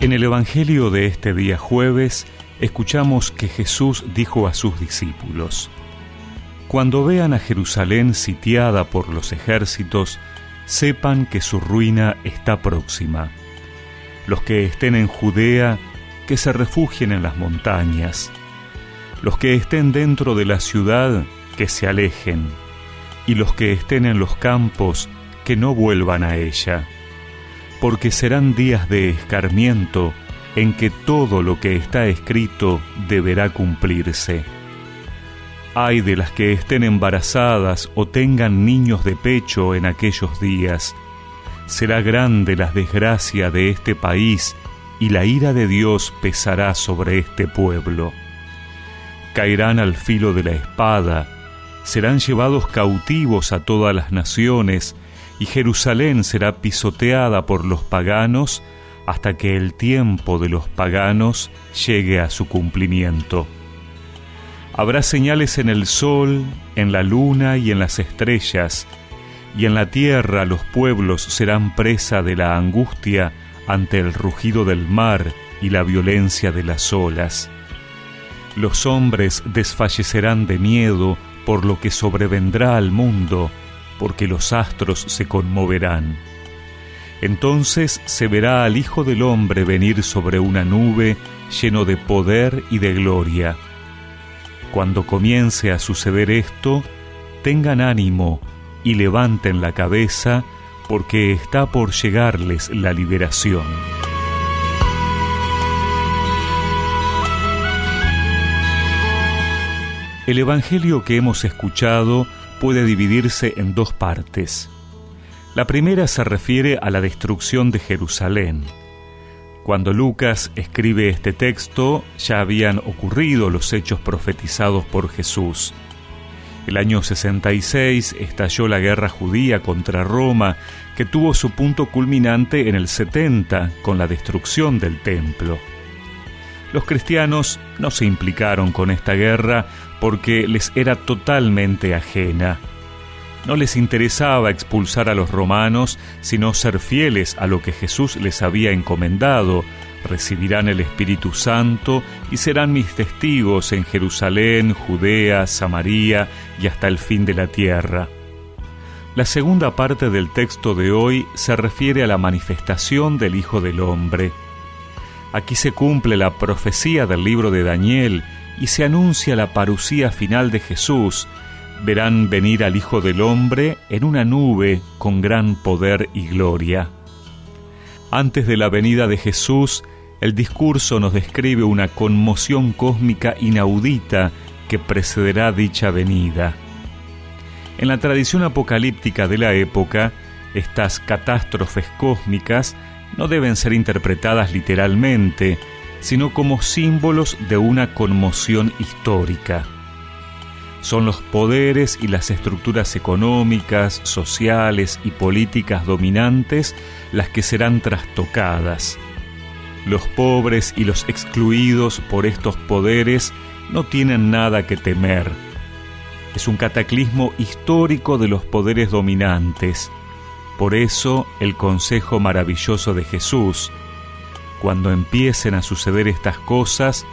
En el Evangelio de este día jueves escuchamos que Jesús dijo a sus discípulos, Cuando vean a Jerusalén sitiada por los ejércitos, sepan que su ruina está próxima. Los que estén en Judea, que se refugien en las montañas. Los que estén dentro de la ciudad, que se alejen. Y los que estén en los campos, que no vuelvan a ella porque serán días de escarmiento en que todo lo que está escrito deberá cumplirse. Ay de las que estén embarazadas o tengan niños de pecho en aquellos días. Será grande la desgracia de este país y la ira de Dios pesará sobre este pueblo. Caerán al filo de la espada, serán llevados cautivos a todas las naciones, y Jerusalén será pisoteada por los paganos hasta que el tiempo de los paganos llegue a su cumplimiento. Habrá señales en el sol, en la luna y en las estrellas, y en la tierra los pueblos serán presa de la angustia ante el rugido del mar y la violencia de las olas. Los hombres desfallecerán de miedo por lo que sobrevendrá al mundo, porque los astros se conmoverán. Entonces se verá al Hijo del Hombre venir sobre una nube lleno de poder y de gloria. Cuando comience a suceder esto, tengan ánimo y levanten la cabeza, porque está por llegarles la liberación. El Evangelio que hemos escuchado puede dividirse en dos partes. La primera se refiere a la destrucción de Jerusalén. Cuando Lucas escribe este texto ya habían ocurrido los hechos profetizados por Jesús. El año 66 estalló la guerra judía contra Roma, que tuvo su punto culminante en el 70 con la destrucción del templo. Los cristianos no se implicaron con esta guerra porque les era totalmente ajena. No les interesaba expulsar a los romanos, sino ser fieles a lo que Jesús les había encomendado. Recibirán el Espíritu Santo y serán mis testigos en Jerusalén, Judea, Samaria y hasta el fin de la tierra. La segunda parte del texto de hoy se refiere a la manifestación del Hijo del Hombre. Aquí se cumple la profecía del libro de Daniel y se anuncia la parucía final de Jesús. Verán venir al Hijo del Hombre en una nube con gran poder y gloria. Antes de la venida de Jesús, el discurso nos describe una conmoción cósmica inaudita que precederá dicha venida. En la tradición apocalíptica de la época, estas catástrofes cósmicas no deben ser interpretadas literalmente, sino como símbolos de una conmoción histórica. Son los poderes y las estructuras económicas, sociales y políticas dominantes las que serán trastocadas. Los pobres y los excluidos por estos poderes no tienen nada que temer. Es un cataclismo histórico de los poderes dominantes por eso el consejo maravilloso de Jesús, cuando empiecen a suceder estas cosas,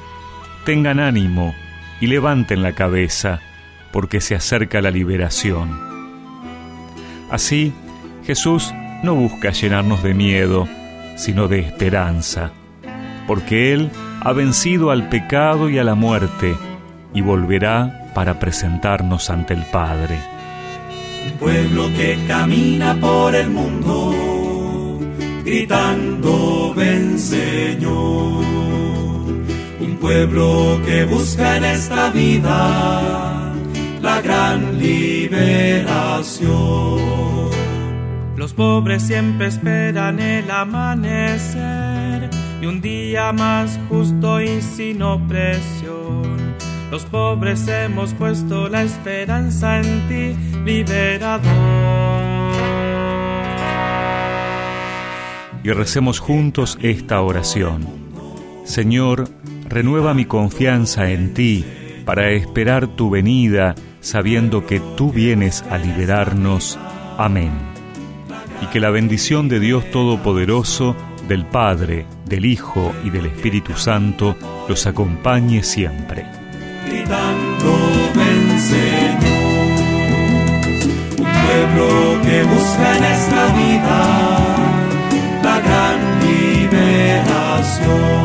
tengan ánimo y levanten la cabeza, porque se acerca la liberación. Así, Jesús no busca llenarnos de miedo, sino de esperanza, porque Él ha vencido al pecado y a la muerte, y volverá para presentarnos ante el Padre un pueblo que camina por el mundo, gritando ven Señor, un pueblo que busca en esta vida la gran liberación. Los pobres siempre esperan el amanecer y un día más justo y sin opresión los pobres hemos puesto la esperanza en ti, liberador. Y recemos juntos esta oración. Señor, renueva mi confianza en ti para esperar tu venida, sabiendo que tú vienes a liberarnos. Amén. Y que la bendición de Dios Todopoderoso, del Padre, del Hijo y del Espíritu Santo los acompañe siempre. Gritando, ven Señor, un pueblo que busca en esta vida la gran liberación.